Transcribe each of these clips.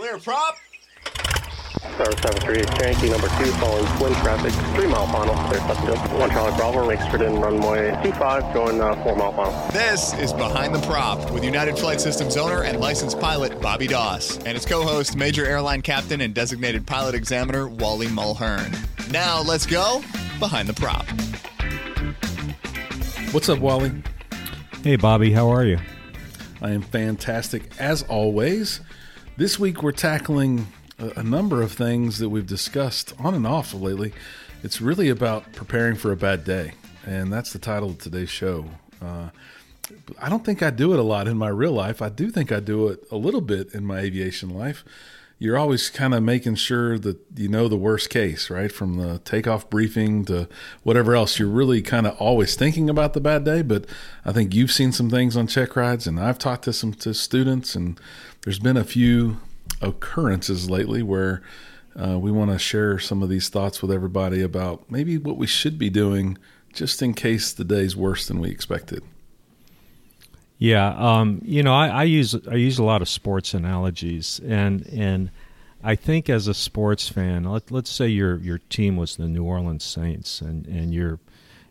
Clear prop. Star 73 Yankee number 2 following twin traffic, 3 mile final, clear Pleasantville. 1 Charlie Bravo, Lakeford in runway 25, going uh, 4 mile final. This is Behind the Prop with United Flight Systems owner and licensed pilot Bobby Doss and his co host, Major Airline Captain and designated pilot examiner Wally Mulhern. Now let's go Behind the Prop. What's up, Wally? Hey, Bobby, how are you? I am fantastic as always. This week we're tackling a, number of things that we've discussed on and off lately. It's really about preparing for a bad day, and that's the title of today's show. Uh, I don't think I do it a lot in my real life. I do think I do it a little bit in my aviation life. You're always kind of making sure that you know the worst case, right? From the takeoff briefing to whatever else. You're really kind of always thinking about the bad day. But I think you've seen some things on check rides, and I've talked to some to students, and there's been a few occurrences lately where uh, we want to share some of these thoughts with everybody about maybe what we should be doing just in case the day's worse than we expected. Yeah, um, you know, I, I, use I use a lot of sports analogies, and and I think as a sports fan, let, let's say your your team was the New Orleans Saints, and and your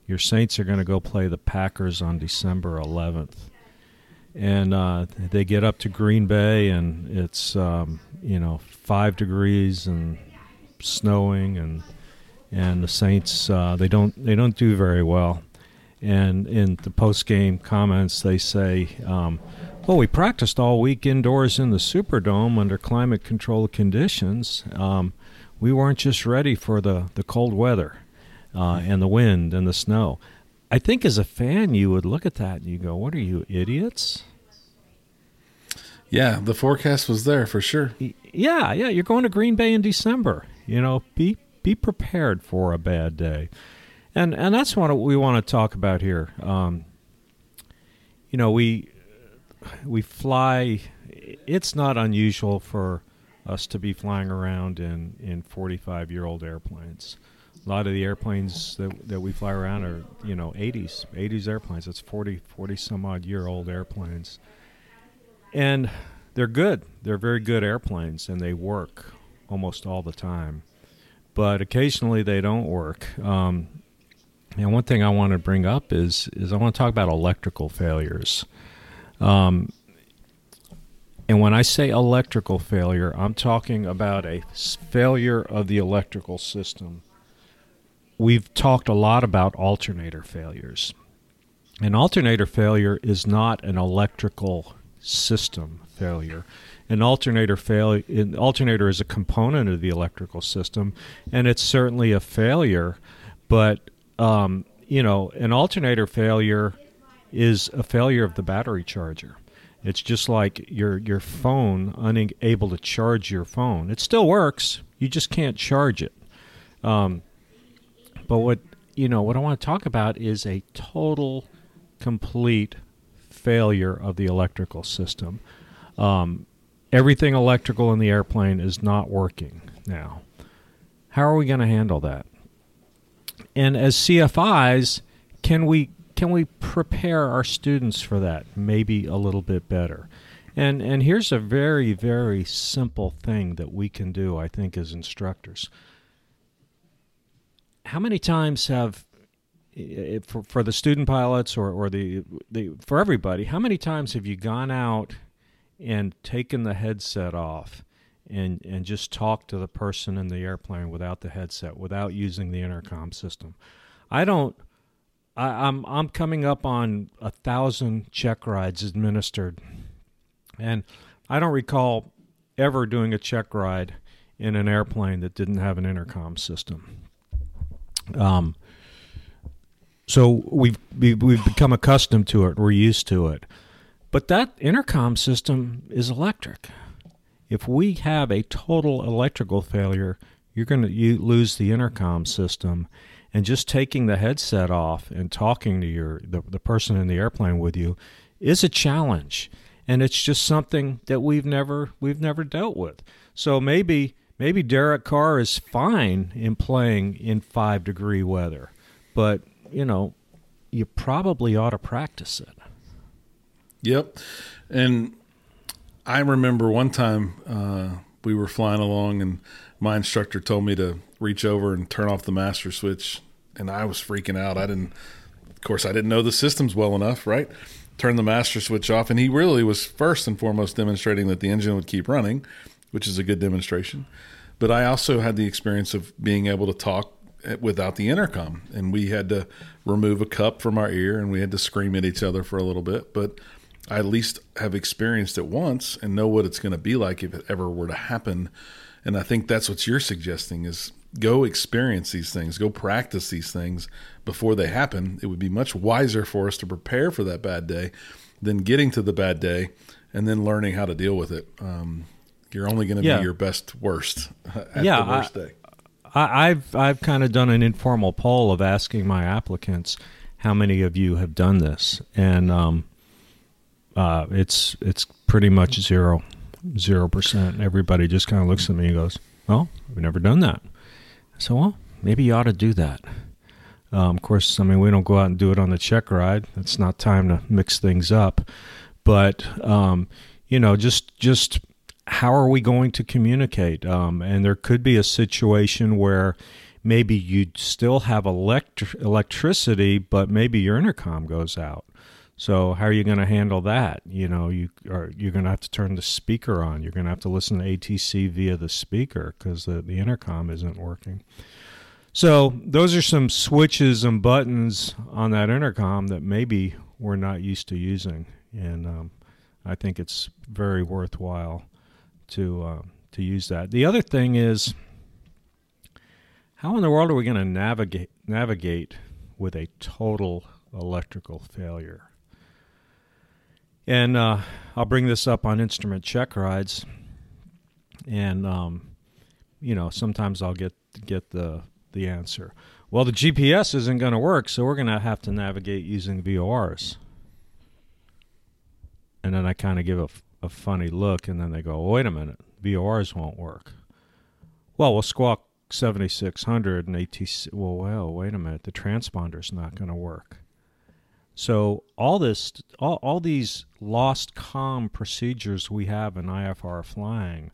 your Saints are going to go play the Packers on December 11th, and uh, they get up to Green Bay, and it's um, you know five degrees and snowing, and and the Saints uh, they don't they don't do very well and in the post game comments, they say, um, well, we practiced all week indoors in the Superdome under climate controlled conditions. Um, we weren't just ready for the, the cold weather uh, and the wind and the snow. I think as a fan, you would look at that and you go, what are you, idiots? Yeah, the forecast was there for sure. Yeah, yeah, you're going to Green Bay in December. You know, be be prepared for a bad day and and that's what we want to talk about here. Um, you know, we we fly. It's not unusual for us to be flying around in in 45 year old airplanes. A lot of the airplanes that that we fly around are you know 80s 80s airplanes. It's 40 40 some odd year old airplanes, and they're good. They're very good airplanes, and they work almost all the time. But occasionally they don't work. Um, and one thing I want to bring up is is I want to talk about electrical failures. Um, and when I say electrical failure, I'm talking about a failure of the electrical system. We've talked a lot about alternator failures. An alternator failure is not an electrical system failure. An alternator failure an alternator is a component of the electrical system and it's certainly a failure, but um, you know, an alternator failure is a failure of the battery charger. It's just like your your phone unable to charge your phone. It still works. You just can't charge it. Um, but what you know, what I want to talk about is a total, complete failure of the electrical system. Um, everything electrical in the airplane is not working now. How are we going to handle that? and as CFIs, can we can we prepare our students for that maybe a little bit better? And and here's a very very simple thing that we can do I think as instructors. How many times have for, for the student pilots or, or the, the for everybody, how many times have you gone out and taken the headset off and and just talked to the person in the airplane without the headset, without using the intercom system. I don't. I, I'm I'm coming up on a thousand check rides administered, and I don't recall ever doing a check ride in an airplane that didn't have an intercom system. Um, so we've we've become accustomed to it. We're used to it, but that intercom system is electric if we have a total electrical failure, you're going to lose the intercom system. And just taking the headset off and talking to your the, the person in the airplane with you is a challenge. And it's just something that we've never we've never dealt with. So maybe maybe Derek Carr is fine in playing in five degree weather, but you know, you probably ought to practice it. Yep. And I remember one time uh, we were flying along, and my instructor told me to reach over and turn off the master switch, and I was freaking out. I didn't, of course, I didn't know the systems well enough, right? Turn the master switch off, and he really was first and foremost demonstrating that the engine would keep running, which is a good demonstration. But I also had the experience of being able to talk without the intercom, and we had to remove a cup from our ear, and we had to scream at each other for a little bit, but I at least have experienced it once and know what it's going to be like if it ever were to happen. And I think that's what you're suggesting is go experience these things, go practice these things before they happen. It would be much wiser for us to prepare for that bad day than getting to the bad day and then learning how to deal with it. Um, you're only going to Yeah. be your best worst at Yeah, the worst I- day. I, I've I've kind of done an informal poll of asking my applicants how many of you have done this, and um, uh, it's it's pretty much zero, zero percent. Everybody just kind of looks at me and goes, "Well, we've never done that." So, well, maybe you ought to do that. Um, of course, I mean we don't go out and do it on the check ride. It's not time to mix things up, but um, you know, just just how are we going to communicate? Um, and there could be a situation where maybe you still have elect- electricity, but maybe your intercom goes out. So how are you going to handle that? You know, you are you're going to have to turn the speaker on. You're going to have to listen to ATC via the speaker because the, the intercom isn't working. So those are some switches and buttons on that intercom that maybe we're not used to using, and um, I think it's very worthwhile to uh, to use that. The other thing is, how in the world are we going to navigate navigate with a total electrical failure? And uh, I'll bring this up on instrument check rides, and um, you know sometimes I'll get get the the answer. Well, the GPS isn't going to work, so we're going to have to navigate using VORs. And then I kind of give a, a funny look, and then they go, "Wait a minute, VORs won't work." Well, we'll squawk 7600 and ATC. Well, well, wait a minute, the transponder's not going to work. So all this, all, all these lost comm procedures we have in IFR flying,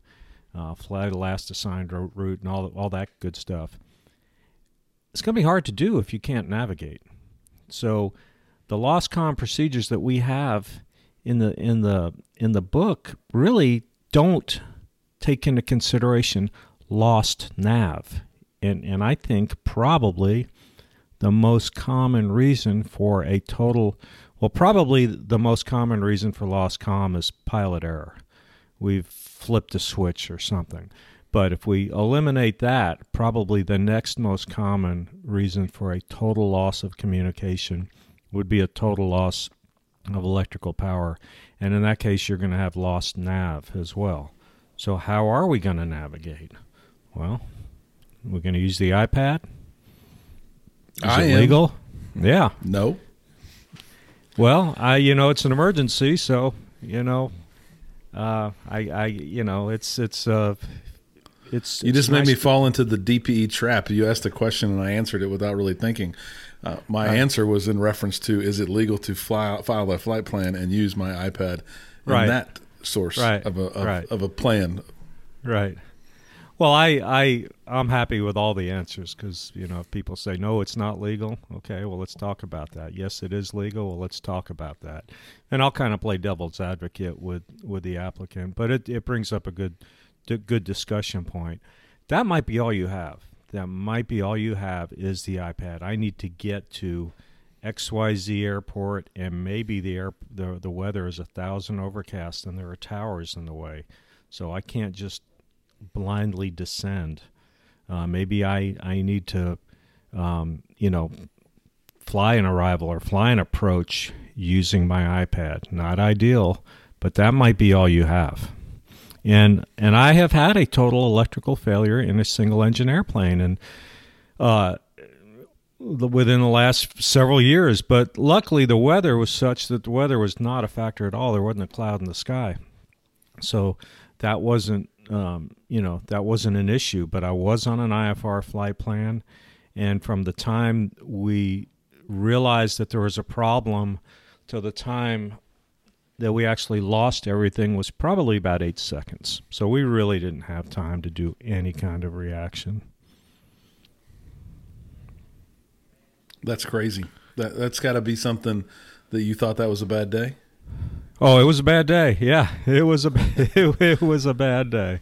uh, flight last assigned route, and all all that good stuff. It's going to be hard to do if you can't navigate. So the lost comm procedures that we have in the in the in the book really don't take into consideration lost nav. And and I think probably the most common reason for a total well probably the most common reason for lost com is pilot error. We've flipped a switch or something. But if we eliminate that, probably the next most common reason for a total loss of communication would be a total loss of electrical power. And in that case, you're going to have lost nav as well. So, how are we going to navigate? Well, we're going to use the iPad. Is I it am. legal? Yeah. No. Well, I you know it's an emergency, so you know, uh, I I you know it's it's uh, it's You it's just made nice me to- fall into the DPE trap. You asked a question and I answered it without really thinking. Uh, my answer was in reference to: Is it legal to fly, file a flight plan and use my iPad in Right. that source Right. of a of, Right. of a plan? Right. Well, I I I'm happy with all the answers because you know if people say no, it's not legal. Okay, well let's talk about that. Yes, it is legal. Well, let's talk about that. And I'll kind of play devil's advocate with with the applicant, but it it brings up a good good discussion point. That might be all you have. That might be all you have is the iPad. I need to get to XYZ airport and maybe the air the the weather is a thousand overcast and there are towers in the way. So I can't just blindly descend. Uh, maybe I, I need to, um, you know, fly an arrival or fly an approach using my iPad. Not ideal, but that might be all you have. And and I have had a total electrical failure in a single engine airplane, and uh, within the last several years. But luckily, the weather was such that the weather was not a factor at all. There wasn't a cloud in the sky, so that wasn't um, you know that wasn't an issue. But I was on an IFR flight plan, and from the time we realized that there was a problem till the time that we actually lost everything was probably about eight seconds. So we really didn't have time to do any kind of reaction. That's crazy. That that's got to be something that you thought that was a bad day. Oh, it was a bad day. Yeah, it was a it, it was a bad day.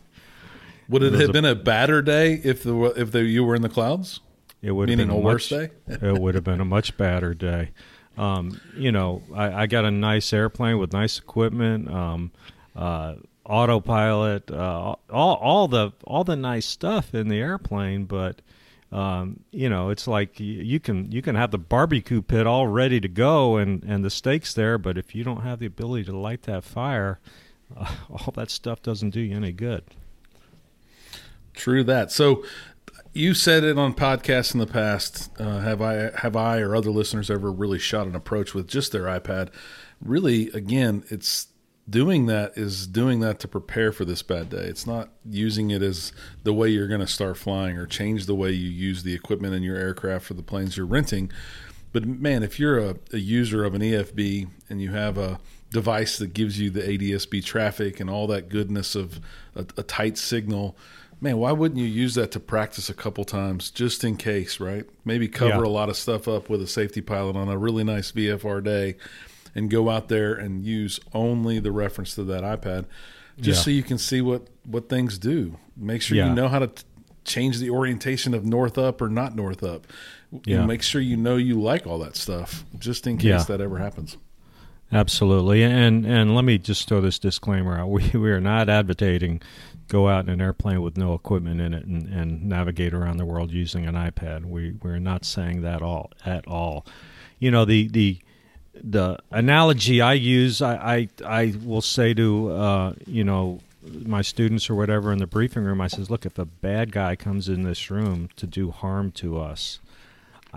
Would it, It have a- been a badder day if the if the, you were in the clouds? It would have Meaning been a worse day? it would have been a much badder day. Um, you know, I, I got a nice airplane with nice equipment, um, uh, autopilot, uh, all all the all the nice stuff in the airplane, but. Um, you know, it's like you can you can have the barbecue pit all ready to go and, and the steaks there, but if you don't have the ability to light that fire, uh, all that stuff doesn't do you any good. True that. So you said it on podcasts in the past. Uh, have I have I or other listeners ever really shot an approach with just their iPad? Really, again, it's doing that is doing that to prepare for this bad day. It's not using it as the way you're going to start flying or change the way you use the equipment in your aircraft for the planes you're renting. But man, if you're a, a user of an EFB and you have a device that gives you the ADSB traffic and all that goodness of a, a tight signal, man, why wouldn't you use that to practice a couple times just in case, right? Maybe cover Yeah. a lot of stuff up with a safety pilot on a really nice VFR day and go out there and use only the reference to that iPad just Yeah. so you can see what what things do. Make sure Yeah. you know how to t- change the orientation of north up or not north up. Yeah. make sure you know you like all that stuff just in case that ever happens. Absolutely, and and let me just throw this disclaimer out: we we are not advocating go out in an airplane with no equipment in it and, and navigate around the world using an iPad. We we're not saying that all at all. You know the the the analogy I use, I I, I will say to uh, you know my students or whatever in the briefing room, I says, look, if a bad guy comes in this room to do harm to us,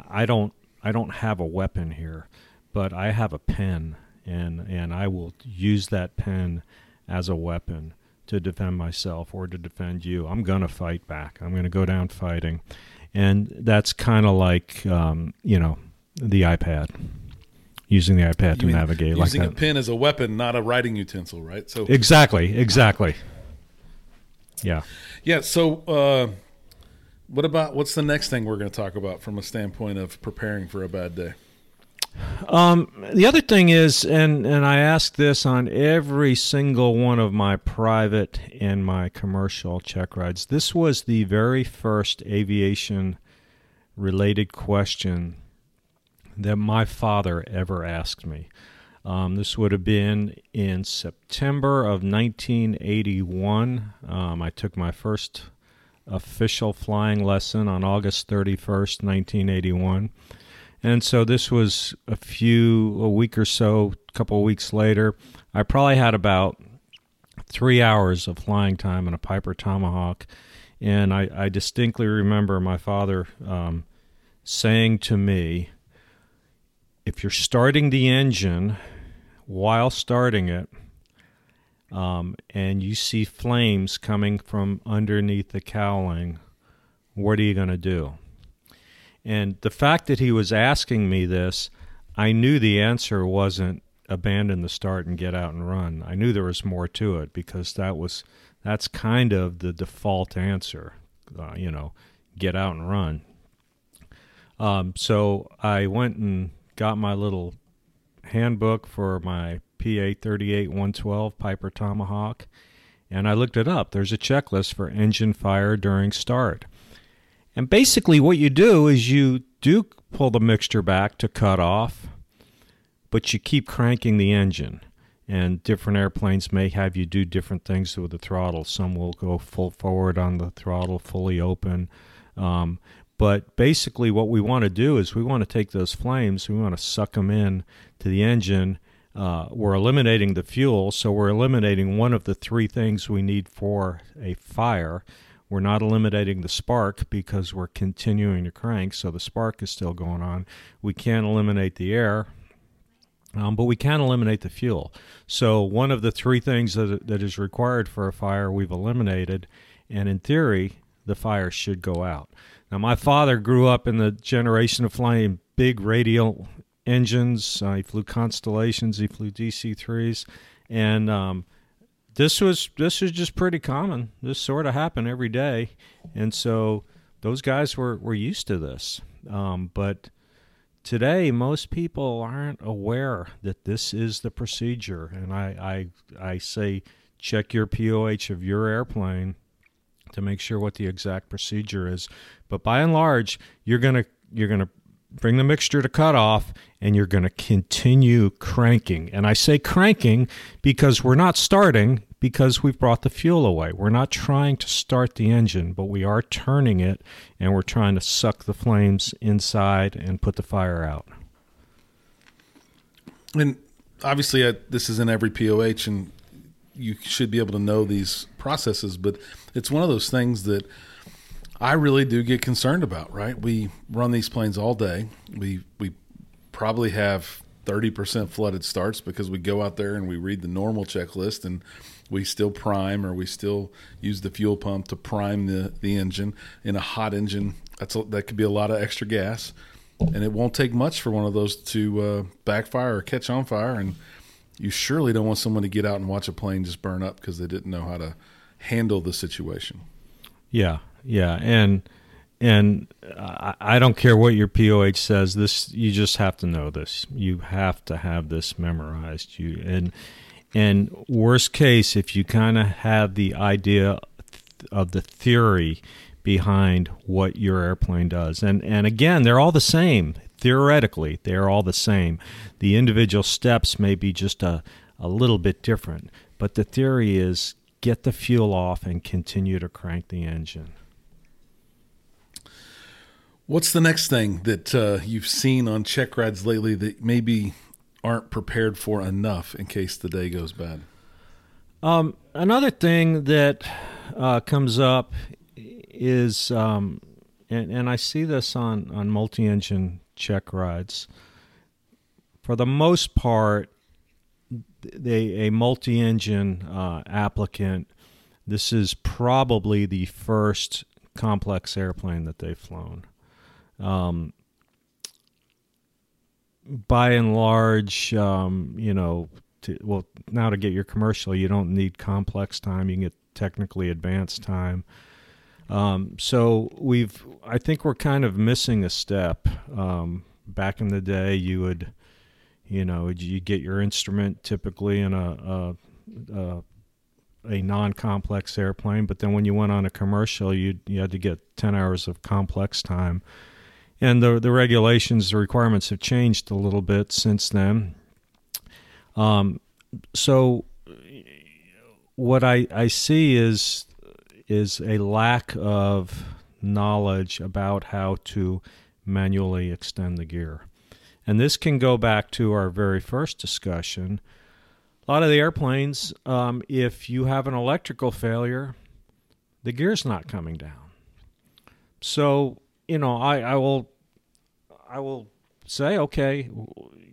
I don't I don't have a weapon here, but I have a pen and and I will use that pen as a weapon to defend myself or to defend you. I'm going to fight back. I'm going to go down fighting. And that's kind of like um, you know, the iPad. Using the iPad to You mean navigate like using a pen as a weapon, not a writing utensil, right? So Exactly, exactly. Yeah. yeah. So uh, what about what's the next thing we're going to talk about from a standpoint of preparing for a bad day? Um, the other thing is, and and I ask this on every single one of my private and my commercial check rides. This was the very first aviation related question that my father ever asked me. Um, this would have been in September of 1981. Um, I took my first official flying lesson on August 31st, 1981. And so this was a few, a week or so, a couple of weeks later. I probably had about three hours of flying time in a Piper Tomahawk. And I, I distinctly remember my father um, saying to me, if you're starting the engine while starting it, um, and you see flames coming from underneath the cowling, what are you going to do? And the fact that he was asking me this, I knew the answer wasn't abandon the start and get out and run. I knew there was more to it because that was that's kind of the default answer. Uh, you know, get out and run. Um, so I went and got my little handbook for my PA 38 112 Piper Tomahawk, and I looked it up. There's a checklist for engine fire during start. And basically, what you do is you do pull the mixture back to cut off, but you keep cranking the engine. And different airplanes may have you do different things with the throttle. Some will go full forward on the throttle, fully open. Um, but basically, what we want to do is we want to take those flames, we want to suck them in to the engine. Uh, we're eliminating the fuel, so we're eliminating one of the three things we need for a fire. We're not eliminating the spark because we're continuing to crank, so the spark is still going on. We can't eliminate the air, um, but we can eliminate the fuel. So one of the three things that, that is required for a fire we've eliminated, and in theory, the fire should go out. Now, my father grew up in the generation of flying big radial engines. Uh, he flew Constellations. He flew DC threes, and um, this was this was just pretty common. This sort of happened every day, and so those guys were were used to this. Um, but today, most people aren't aware that this is the procedure, and I I, I say check your POH of your airplane to make sure what the exact procedure is. But by and large, you're gonna you're gonna bring the mixture to cutoff and you're going to continue cranking. And I say cranking because we're not starting because we've brought the fuel away. We're not trying to start the engine, but we are turning it and we're trying to suck the flames inside and put the fire out. And obviously, this is in every POH, and you should be able to know these processes, but it's one of those things that I really do get concerned about, right? We run these planes all day. We we probably have 30% flooded starts because we go out there and we read the normal checklist and we still prime or we still use the fuel pump to prime the, the engine. In a hot engine that's a, that could be a lot of extra gas. And it won't take much for one of those to uh, backfire or catch on fire. And you surely don't want someone to get out and watch a plane just burn up because they didn't know how to handle the situation. Yeah yeah, and and I, don't care what your POH says. This you just have to know this. You have to have this memorized. You and and worst case, if you kind of have the idea of the theory behind what your airplane does, and and again, they're all the same theoretically. They're all the same. The individual steps may be just a a little bit different, but the theory is get the fuel off and continue to crank the engine. What's the next thing that uh, you've seen on check rides lately that maybe aren't prepared for enough in case the day goes bad? Um, another thing that uh, comes up is, um, and, and I see this on, on multi engine check rides. For the most part, they, a multi engine uh, applicant, this is probably the first complex airplane that they've flown. Um, by and large, um, you know, to, well, now to get your commercial, you don't need complex time. You can get technically advanced time. Um, so we've, I think we're kind of missing a step. Um, back in the day, you would, you know, you get your instrument typically in a, a, a a non-complex airplane, but then when you went on a commercial, you you had to get ten hours of complex time and the the regulations, the requirements have changed a little bit since then. Um, so what I, I see is is a lack of knowledge about how to manually extend the gear. And this can go back to our very first discussion. A lot of the airplanes, um, if you have an electrical failure, the gear's not coming down. So you know, I, I will I will say, okay,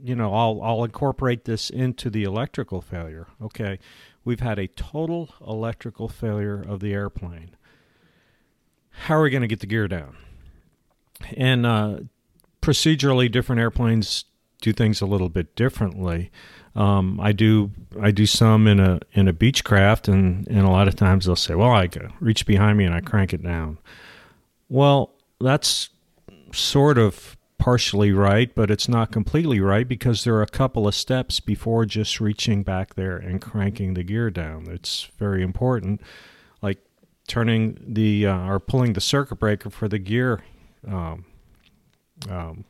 you know, I'll I'll incorporate this into the electrical failure. Okay, we've had a total electrical failure of the airplane. How are we going to get the gear down? And uh, procedurally, different airplanes do things a little bit differently. Um, I do I do some in a in a Beechcraft, and and a lot of times they'll say, "Well, I reach behind me and I crank it down." Well, that's sort of partially right, but it's not completely right because there are a couple of steps before just reaching back there and cranking the gear down. It's very important, like turning the uh, or pulling the circuit breaker for the gear um, um,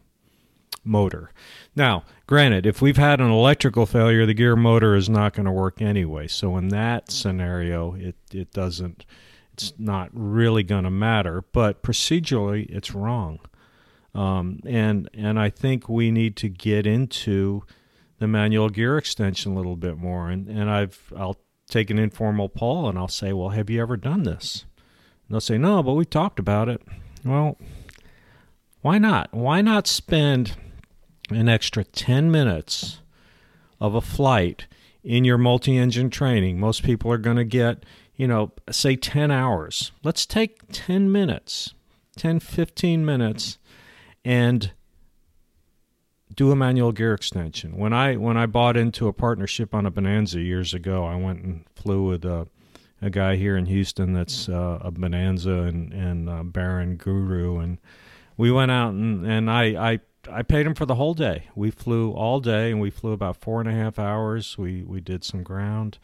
motor. Now, granted, if we've had an electrical failure, the gear motor is not going to work anyway. So in that scenario, it it doesn't. It's not really going to matter, but procedurally, it's wrong. Um, and and I think we need to get into the manual gear extension a little bit more. And and I've I'll take an informal poll and I'll say, well, have you ever done this? And they'll say, no, but we talked about it. Well, why not? Why not spend an extra ten minutes of a flight in your multi-engine training? Most people are going to get you know, say 10 hours. Let's take 10 minutes, 10, 15 minutes and do a manual gear extension. When I when I bought into a partnership on a Bonanza years ago, I went and flew with a, a guy here in Houston that's uh, a Bonanza and and uh, Baron Guru, and we went out and and I I. I paid him for the whole day. We flew all day, and we flew about four and a half hours. We we did some ground,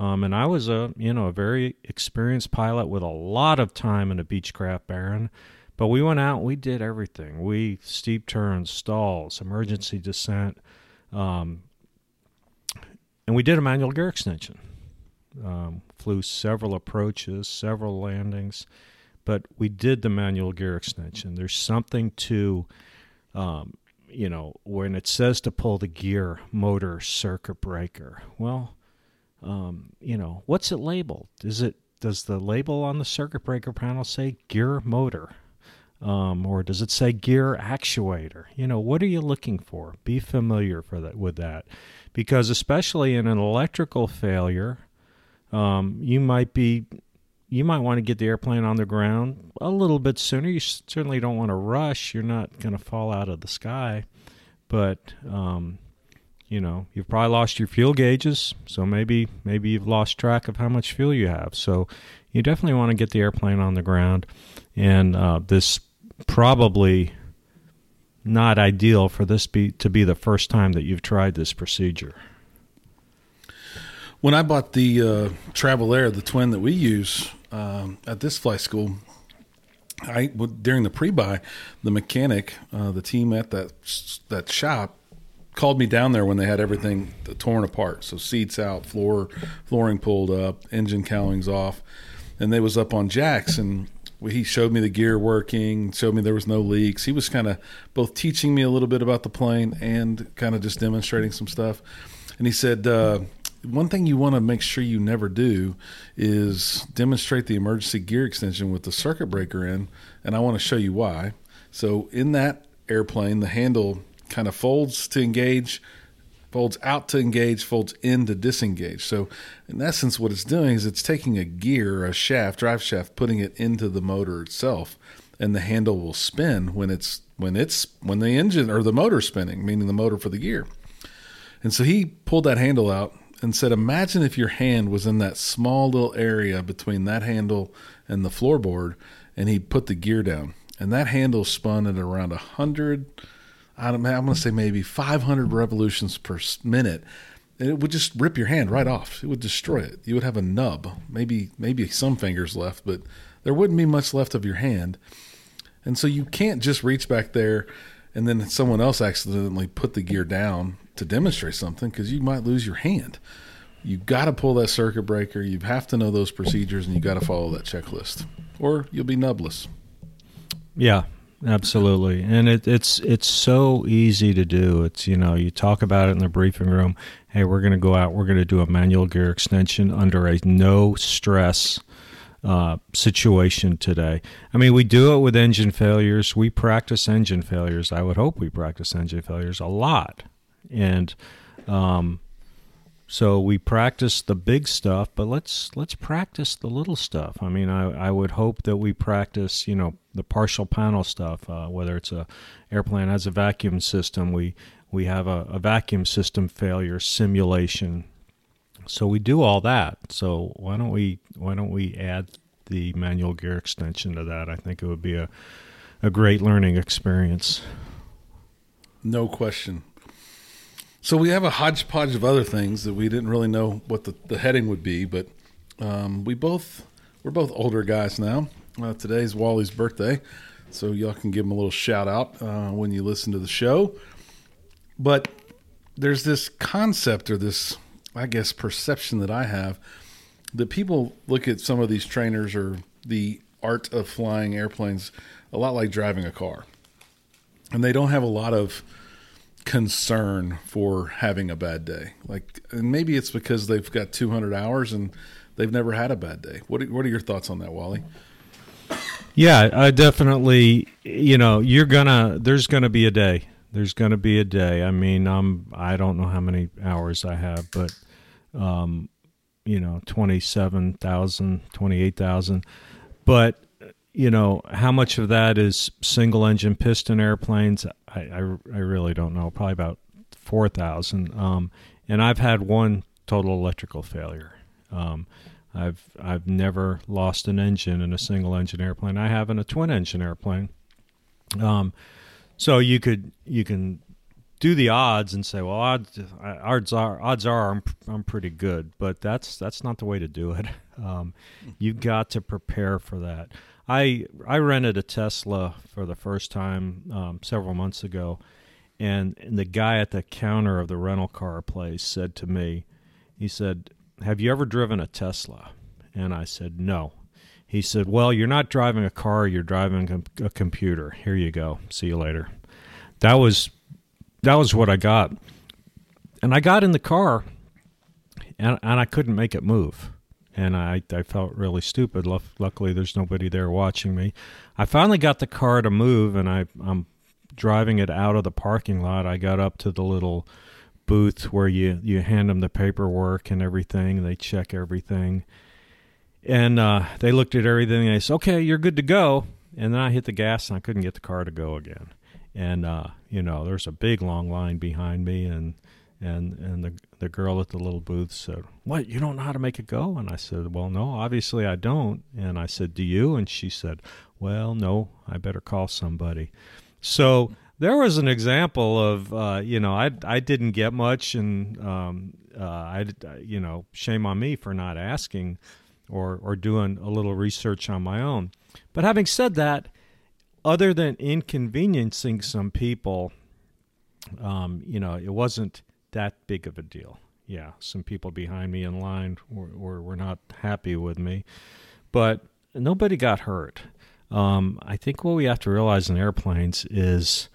um, and I was a you know a very experienced pilot with a lot of time in a Beechcraft Baron. But we went out, we did everything. We steep turns, stalls, emergency descent, um, and we did a manual gear extension. Um, flew several approaches, several landings, but we did the manual gear extension. There's something to, um, you know, when it says to pull the gear, motor, circuit breaker. Well, um, you know, what's it labeled? Is it does the label on the circuit breaker panel say gear motor? Um, or does it say gear actuator? You know, what are you looking for? Be familiar for that with that, because especially in an electrical failure, um, you might be you might want to get the airplane on the ground a little bit sooner. You certainly don't want to rush. You're not going to fall out of the sky, but um, you know you've probably lost your fuel gauges, so maybe maybe you've lost track of how much fuel you have. So you definitely want to get the airplane on the ground, and uh, this probably not ideal for this be to be the first time that you've tried this procedure. When I bought the uh, Travel Air, the twin that we use um, at this flight school, I during the pre-buy, the mechanic, uh, the team at that that shop, called me down there when they had everything torn apart. So seats out, floor flooring pulled up, engine cowlings off, and they was up on jacks and he showed me the gear working, showed me there was no leaks. He was kind of both teaching me a little bit about the plane and kind of just demonstrating some stuff. And he said, uh, one thing you want to make sure you never do is demonstrate the emergency gear extension with the circuit breaker in, and I want to show you why. So in that airplane, the handle kind of folds to engage, folds out to engage, folds in to disengage. So, in essence, what it's doing is it's taking a gear, a shaft, drive shaft, putting it into the motor itself, and the handle will spin when it's when it's when the engine or the motor spinning, meaning the motor for the gear. And so he pulled that handle out and said, "Imagine if your hand was in that small little area between that handle and the floorboard, and he put the gear down, and that handle spun at around a hundred." I'm going to say maybe 500 revolutions per minute. And it would just rip your hand right off. It would destroy it. You would have a nub, maybe maybe some fingers left, but there wouldn't be much left of your hand. And so you can't just reach back there and then someone else accidentally put the gear down to demonstrate something because you might lose your hand. You've got to pull that circuit breaker. You have to know those procedures and you got to follow that checklist, or you'll be nubless. Yeah, absolutely. And it, it's it's so easy to do. It's you know you talk about it in the briefing room. Hey we're going to go out we're going to do a manual gear extension under a no stress uh, situation today. I mean we do it with engine failures. We practice engine failures. I would hope we practice engine failures a lot. And um, so we practice the big stuff, but let's let's practice the little stuff. I mean, I, I would hope that we practice, you know, the partial panel stuff. Uh, whether it's a airplane has a vacuum system, we we have a, a vacuum system failure simulation. So we do all that. So why don't we why don't we add the manual gear extension to that? I think it would be a a great learning experience. No question. So we have a hodgepodge of other things that we didn't really know what the, the heading would be, but um, we both we're both older guys now. Uh, today's Wally's birthday, so y'all can give him a little shout out uh, when you listen to the show. But there's this concept or this, I guess, perception that I have that people look at some of these trainers or the art of flying airplanes a lot like driving a car, and they don't have a lot of concern for having a bad day. Like, and maybe it's because they've got 200 hours and they've never had a bad day. What are, what are your thoughts on that, Wally? Yeah, I definitely. You know, you're gonna. There's gonna be a day. There's gonna be a day. I mean, I'm. I don't know how many hours I have, but, um, you know, twenty seven thousand, twenty eight thousand, but you know how much of that is single engine piston airplanes I, I, I really don't know. Probably about four thousand. Um, and I've had one total electrical failure. Um, I've I've never lost an engine in a single engine airplane. I have in a twin engine airplane. Um, so you could you can do the odds and say, well, odds odds are odds are I'm I'm pretty good, but that's that's not the way to do it. Um, you've got to prepare for that. I I rented a Tesla for the first time um, several months ago, and, and the guy at the counter of the rental car place said to me, he said, "Have you ever driven a Tesla?" And I said, "No." He said, "Well, you're not driving a car; you're driving a, a computer. Here you go. See you later." That was that was what I got. And I got in the car and, and I couldn't make it move. And I, I felt really stupid. Luckily, there's nobody there watching me. I finally got the car to move, and I, I'm driving it out of the parking lot. I got up to the little booth where you, you hand them the paperwork and everything. They check everything. And uh, they looked at everything and they said, okay, you're good to go. And then I hit the gas and I couldn't get the car to go again and uh, you know there's a big long line behind me and and and the the girl at the little booth said what you don't know how to make it go? And i said well no obviously i don't. And i said do you? And she said well no i better call somebody. So there was an example of uh, you know I I didn't get much and um, uh, I you know shame on me for not asking or or doing a little research on my own. But having said that, other than inconveniencing some people, um, you know, it wasn't that big of a deal. Yeah, some people behind me in line were, were, were not happy with me, but nobody got hurt. Um, I think what we have to realize in airplanes is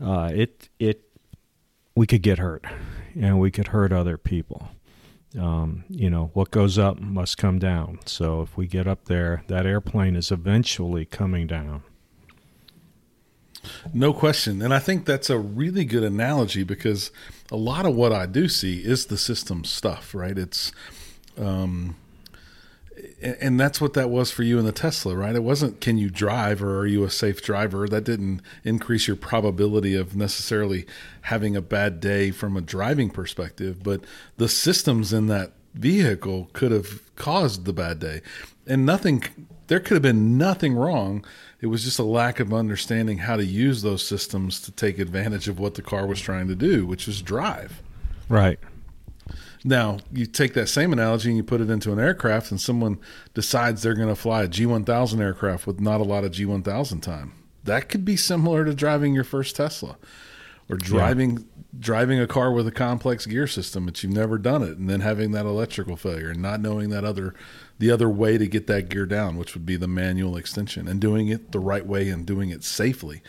uh, it it we could get hurt, and we could hurt other people. Um, you know, what goes up must come down. So if we get up there, that airplane is eventually coming down. No question. And I think that's a really good analogy because a lot of what I do see is the system stuff, right? It's, um, and that's what that was for you in the Tesla, right? It wasn't can you drive or are you a safe driver? That didn't increase your probability of necessarily having a bad day from a driving perspective, but the systems in that vehicle could have caused the bad day. And nothing there could have been nothing wrong it was just a lack of understanding how to use those systems to take advantage of what the car was trying to do, which is drive. Right. Now, you take that same analogy and you put it into an aircraft, and someone decides they're going to fly a G1000 aircraft with not a lot of G1000 time. That could be similar to driving your first Tesla or driving yeah. driving a car with a complex gear system but you've never done it and then having that electrical failure and not knowing that other the other way to get that gear down, which would be the manual extension, and doing it the right way and doing it safely.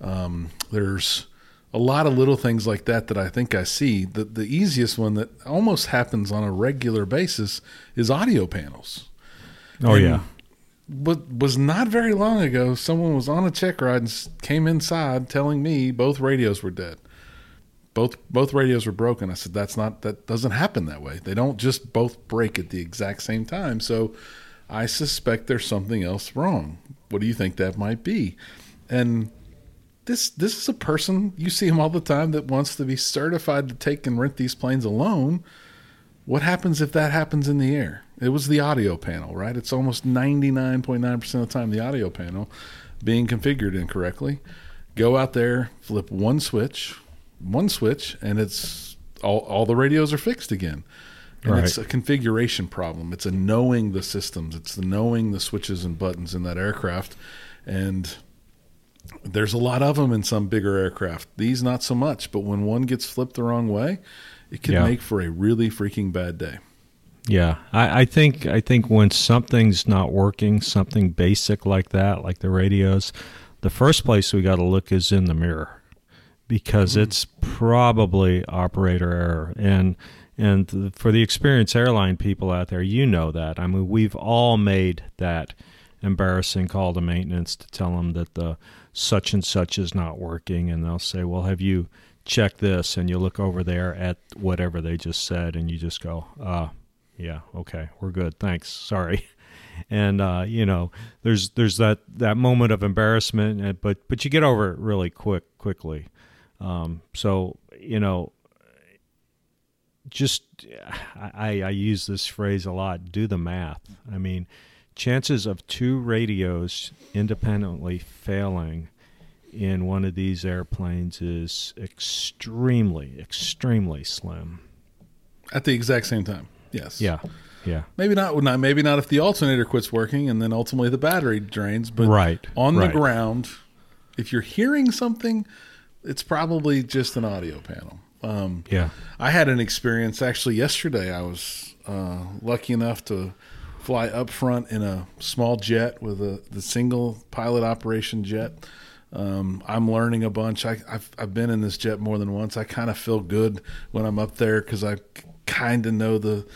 Um, there's a lot of little things like that that I think I see. The the easiest one that almost happens on a regular basis is audio panels. Oh and yeah. But was not very long ago. Someone was on a check ride and came inside telling me both radios were dead both both radios were broken. I said that's not that doesn't happen that way. They don't just both break at the exact same time. So I suspect there's something else wrong. What do you think that might be? And this this is a person you see him all the time that wants to be certified to take and rent these planes alone. What happens if that happens in the air? It was the audio panel, right? It's almost 99.9% of the time the audio panel being configured incorrectly. Go out there, flip one switch, one switch and it's all, all the radios are fixed again. And right. it's a configuration problem. It's a knowing the systems. It's the knowing the switches and buttons in that aircraft. And there's a lot of them in some bigger aircraft. These not so much, but when one gets flipped the wrong way, it can yeah. make for a really freaking bad day. Yeah, I, I, think I think when something's not working, something basic like that, like the radios, the first place we got to look is in the mirror because mm-hmm. it's probably operator error. And and for the experienced airline people out there you know that. I mean we've all made that embarrassing call to maintenance to tell them that the such and such is not working. And they'll say well have you checked this? And you look over there at whatever they just said and you just go uh yeah okay we're good. Thanks. Sorry. And uh, you know, there's there's that that moment of embarrassment, but but you get over it really quick quickly. Um, so you know, just I, I use this phrase a lot. Do the math. I mean, chances of two radios independently failing in one of these airplanes is extremely, extremely slim. At the exact same time. Yes. Yeah. Yeah. Maybe not. Not maybe not if the alternator quits working and then ultimately the battery drains. But right on right. the ground, if you're hearing something, it's probably just an audio panel. Um, yeah. I had an experience actually yesterday. I was uh, lucky enough to fly up front in a small jet with a the single pilot operation jet. Um, I'm learning a bunch. I, have I've been in this jet more than once. I kind of feel good when I'm up there because I kind of know the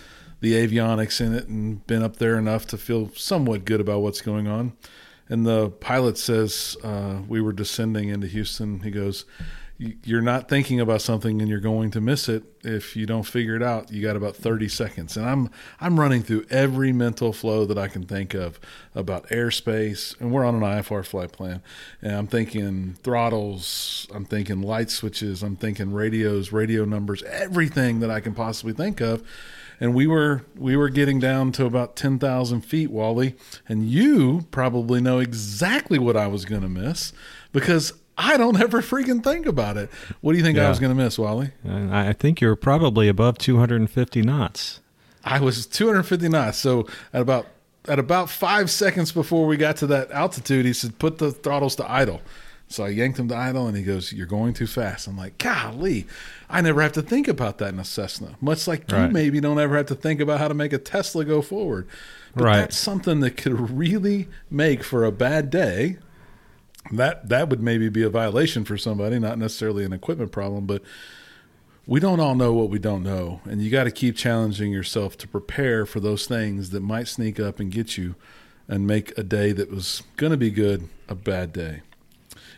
the avionics in it and been up there enough to feel somewhat good about what's going on. And the pilot says uh, we were descending into Houston. He goes, you're not thinking about something and you're going to miss it if you don't figure it out. You got about 30 seconds. And I'm I'm running through every mental flow that I can think of about airspace and we're on an IFR flight plan. And I'm thinking throttles, I'm thinking light switches, I'm thinking radios, radio numbers, everything that I can possibly think of. And we were we were getting down to about 10,000 feet, Wally, and you probably know exactly what I was going to miss because I don't ever freaking think about it. What do you think yeah. I was going to miss, Wally? Uh, I think you're probably above 250 knots. I was 250 knots. So at about at about five seconds before we got to that altitude, he said, "Put the throttles to idle." So I yanked him to idle, and he goes, "You're going too fast." I'm like, "Golly, I never have to think about that in a Cessna." Much like right. you maybe don't ever have to think about how to make a Tesla go forward. But right. that's something that could really make for a bad day that that would maybe be a violation for somebody, not necessarily an equipment problem, but we don't all know what we don't know, and you got to keep challenging yourself to prepare for those things that might sneak up and get you and make a day that was going to be good a bad day.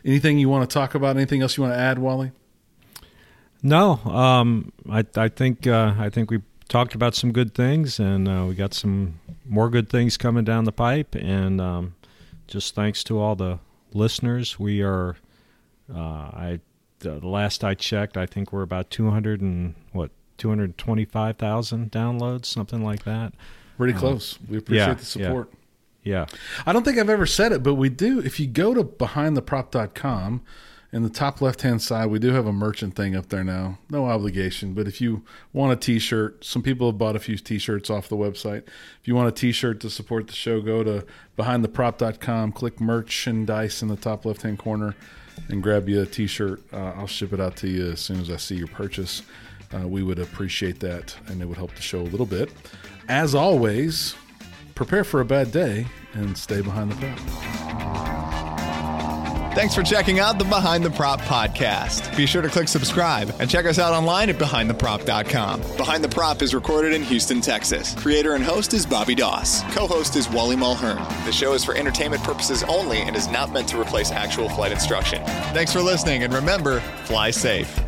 Anything you want to talk about? Anything else you want to add, Wally? No, um, I, I think uh, I think we talked about some good things, and uh, we got some more good things coming down the pipe. And um, just thanks to all the listeners. We are, uh, I the last I checked, I think we're about two hundred and what two hundred twenty five thousand downloads, something like that. Pretty uh, close. we appreciate yeah, the support. Yeah. Yeah. I don't think I've ever said it, but we do. If you go to behindtheprop.com, in the top left hand side, we do have a merchant thing up there now. No obligation, but if you want a t shirt, some people have bought a few t shirts off the website. If you want a t shirt to support the show, go to behindtheprop.com, click merchandise in the top left hand corner, and grab you a t shirt. Uh, I'll ship it out to you as soon as I see your purchase. Uh, we would appreciate that, and it would help the show a little bit. As always, prepare for a bad day and stay behind the prop. Thanks for checking out the Behind the Prop podcast. Be sure to click subscribe and check us out online at behindtheprop.com. Behind the Prop is recorded in Houston, Texas. Creator and host is Bobby Doss. Co-host is Wally Mulhern. The show is for entertainment purposes only and is not meant to replace actual flight instruction. Thanks for listening and remember, fly safe.